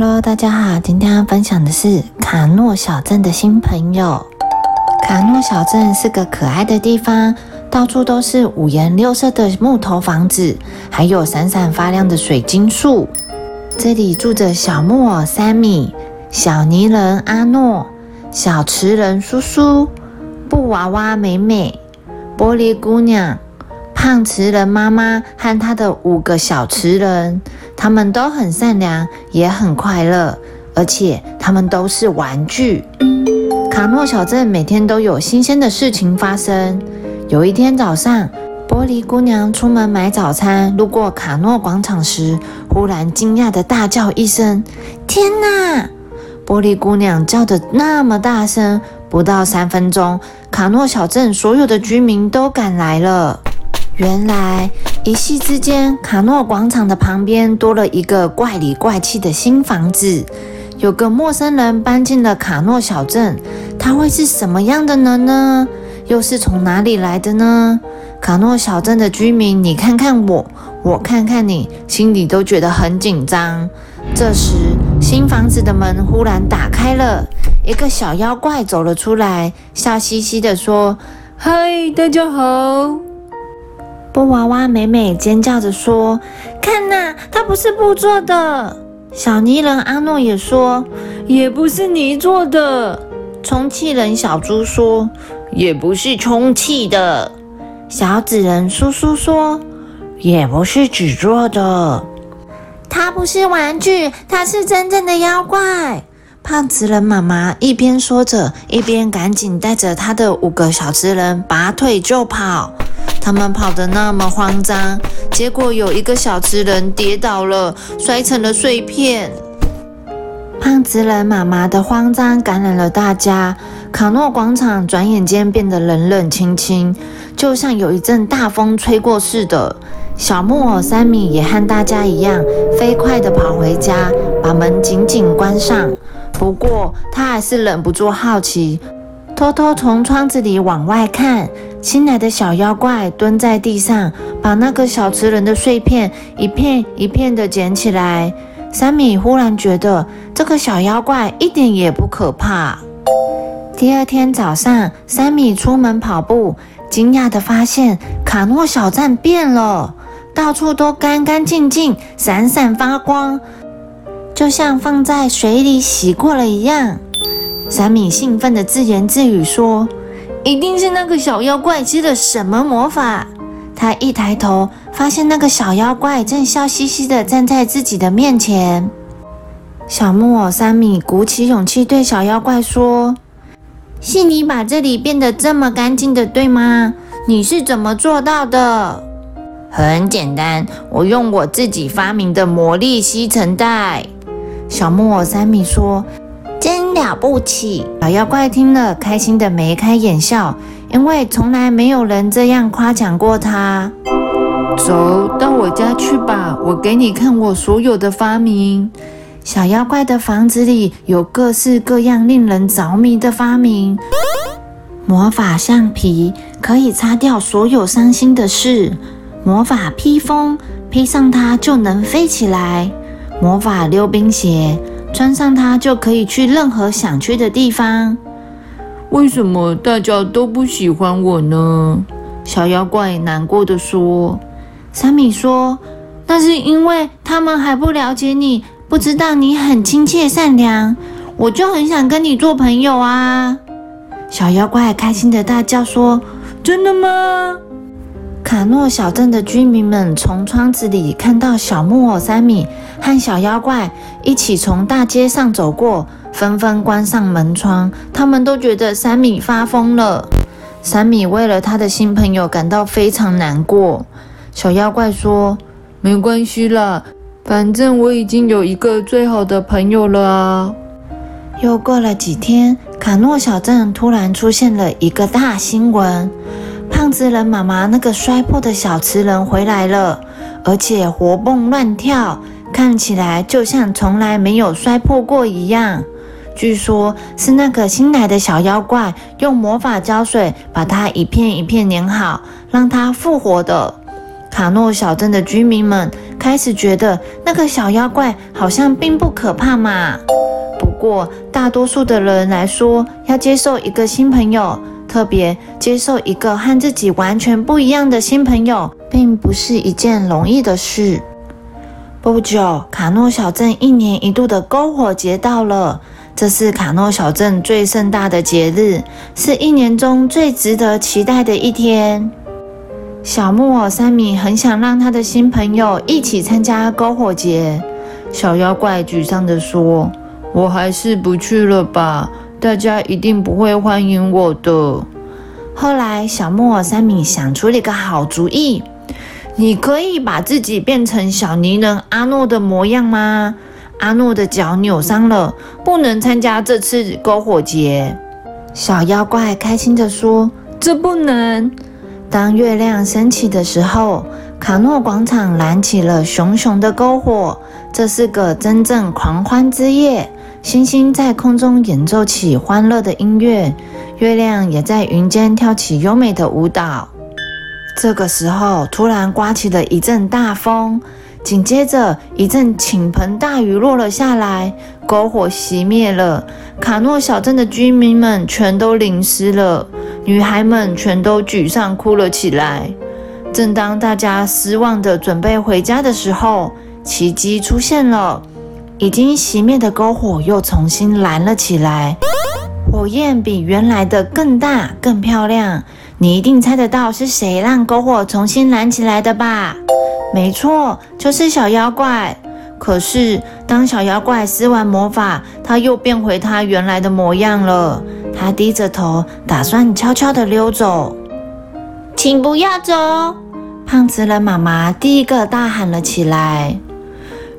Hello，大家好，今天要分享的是卡诺小镇的新朋友。卡诺小镇是个可爱的地方，到处都是五颜六色的木头房子，还有闪闪发亮的水晶树。这里住着小木偶三米、小泥人阿诺、小瓷人叔叔、布娃娃美美、玻璃姑娘、胖瓷人妈妈和她的五个小瓷人。他们都很善良，也很快乐，而且他们都是玩具。卡诺小镇每天都有新鲜的事情发生。有一天早上，玻璃姑娘出门买早餐，路过卡诺广场时，忽然惊讶的大叫一声：“天哪！”玻璃姑娘叫得那么大声，不到三分钟，卡诺小镇所有的居民都赶来了。原来。一夕之间，卡诺广场的旁边多了一个怪里怪气的新房子。有个陌生人搬进了卡诺小镇，他会是什么样的人呢？又是从哪里来的呢？卡诺小镇的居民，你看看我，我看看你，心里都觉得很紧张。这时，新房子的门忽然打开了，一个小妖怪走了出来，笑嘻嘻地说：“嗨，大家好。”布娃娃美美尖叫着说：“看呐，它不是布做的。”小泥人阿诺也说：“也不是泥做的。”充气人小猪说：“也不是充气的。”小纸人叔叔说：“也不是纸做的。”它不是玩具，它是真正的妖怪。胖纸人妈妈一边说着，一边赶紧带着他的五个小纸人拔腿就跑。他们跑得那么慌张，结果有一个小瓷人跌倒了，摔成了碎片。胖子人妈妈的慌张感染了大家，卡诺广场转眼间变得冷冷清清，就像有一阵大风吹过似的。小木偶三米也和大家一样，飞快地跑回家，把门紧紧关上。不过他还是忍不住好奇。偷偷从窗子里往外看，新来的小妖怪蹲在地上，把那个小瓷人的碎片一片一片的捡起来。三米忽然觉得这个小妖怪一点也不可怕。第二天早上，三米出门跑步，惊讶的发现卡诺小站变了，到处都干干净净，闪闪发光，就像放在水里洗过了一样。三米兴奋地自言自语说：“一定是那个小妖怪施了什么魔法。”他一抬头，发现那个小妖怪正笑嘻嘻地站在自己的面前。小木偶三米鼓起勇气对小妖怪说：“是你把这里变得这么干净的，对吗？你是怎么做到的？”“很简单，我用我自己发明的魔力吸尘袋。”小木偶三米说。真了不起！小妖怪听了，开心的眉开眼笑，因为从来没有人这样夸奖过他。走到我家去吧，我给你看我所有的发明。小妖怪的房子里有各式各样令人着迷的发明：魔法橡皮可以擦掉所有伤心的事；魔法披风，披上它就能飞起来；魔法溜冰鞋。穿上它就可以去任何想去的地方。为什么大家都不喜欢我呢？小妖怪难过的说。三米说：“那是因为他们还不了解你，不知道你很亲切善良。我就很想跟你做朋友啊！”小妖怪开心的大叫说：“真的吗？”卡诺小镇的居民们从窗子里看到小木偶三米和小妖怪一起从大街上走过，纷纷关上门窗。他们都觉得三米发疯了。三米为了他的新朋友感到非常难过。小妖怪说：“没关系啦，反正我已经有一个最好的朋友了啊。”又过了几天，卡诺小镇突然出现了一个大新闻。胖子人妈妈那个摔破的小瓷人回来了，而且活蹦乱跳，看起来就像从来没有摔破过一样。据说，是那个新来的小妖怪用魔法胶水把它一片一片粘好，让它复活的。卡诺小镇的居民们开始觉得那个小妖怪好像并不可怕嘛。不过，大多数的人来说，要接受一个新朋友，特别接受一个和自己完全不一样的新朋友，并不是一件容易的事。不久，卡诺小镇一年一度的篝火节到了。这是卡诺小镇最盛大的节日，是一年中最值得期待的一天。小木偶三米很想让他的新朋友一起参加篝火节。小妖怪沮丧地说：“我还是不去了吧，大家一定不会欢迎我的。”后来，小木偶三米想出了一个好主意。你可以把自己变成小泥人阿诺的模样吗？阿诺的脚扭伤了，不能参加这次篝火节。小妖怪开心地说：“这不能。”当月亮升起的时候，卡诺广场燃起了熊熊的篝火。这是个真正狂欢之夜，星星在空中演奏起欢乐的音乐，月亮也在云间跳起优美的舞蹈。这个时候，突然刮起了一阵大风，紧接着一阵倾盆大雨落了下来，篝火熄灭了。卡诺小镇的居民们全都淋湿了，女孩们全都沮丧哭了起来。正当大家失望的准备回家的时候，奇迹出现了，已经熄灭的篝火又重新燃了起来，火焰比原来的更大、更漂亮。你一定猜得到是谁让篝火重新燃起来的吧？没错，就是小妖怪。可是当小妖怪施完魔法，他又变回他原来的模样了。他低着头，打算悄悄地溜走。请不要走！胖子人妈妈第一个大喊了起来：“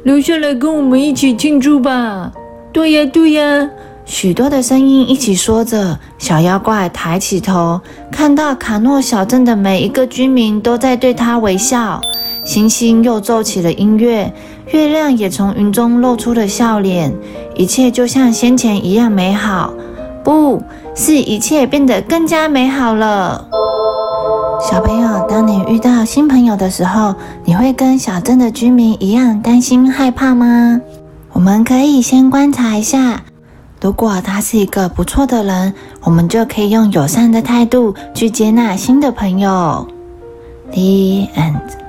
留下来跟我们一起庆祝吧！”对呀，对呀。许多的声音一起说着，小妖怪抬起头，看到卡诺小镇的每一个居民都在对他微笑。星星又奏起了音乐，月亮也从云中露出了笑脸，一切就像先前一样美好。不是，一切变得更加美好了。小朋友，当你遇到新朋友的时候，你会跟小镇的居民一样担心害怕吗？我们可以先观察一下。如果他是一个不错的人，我们就可以用友善的态度去接纳新的朋友。The end.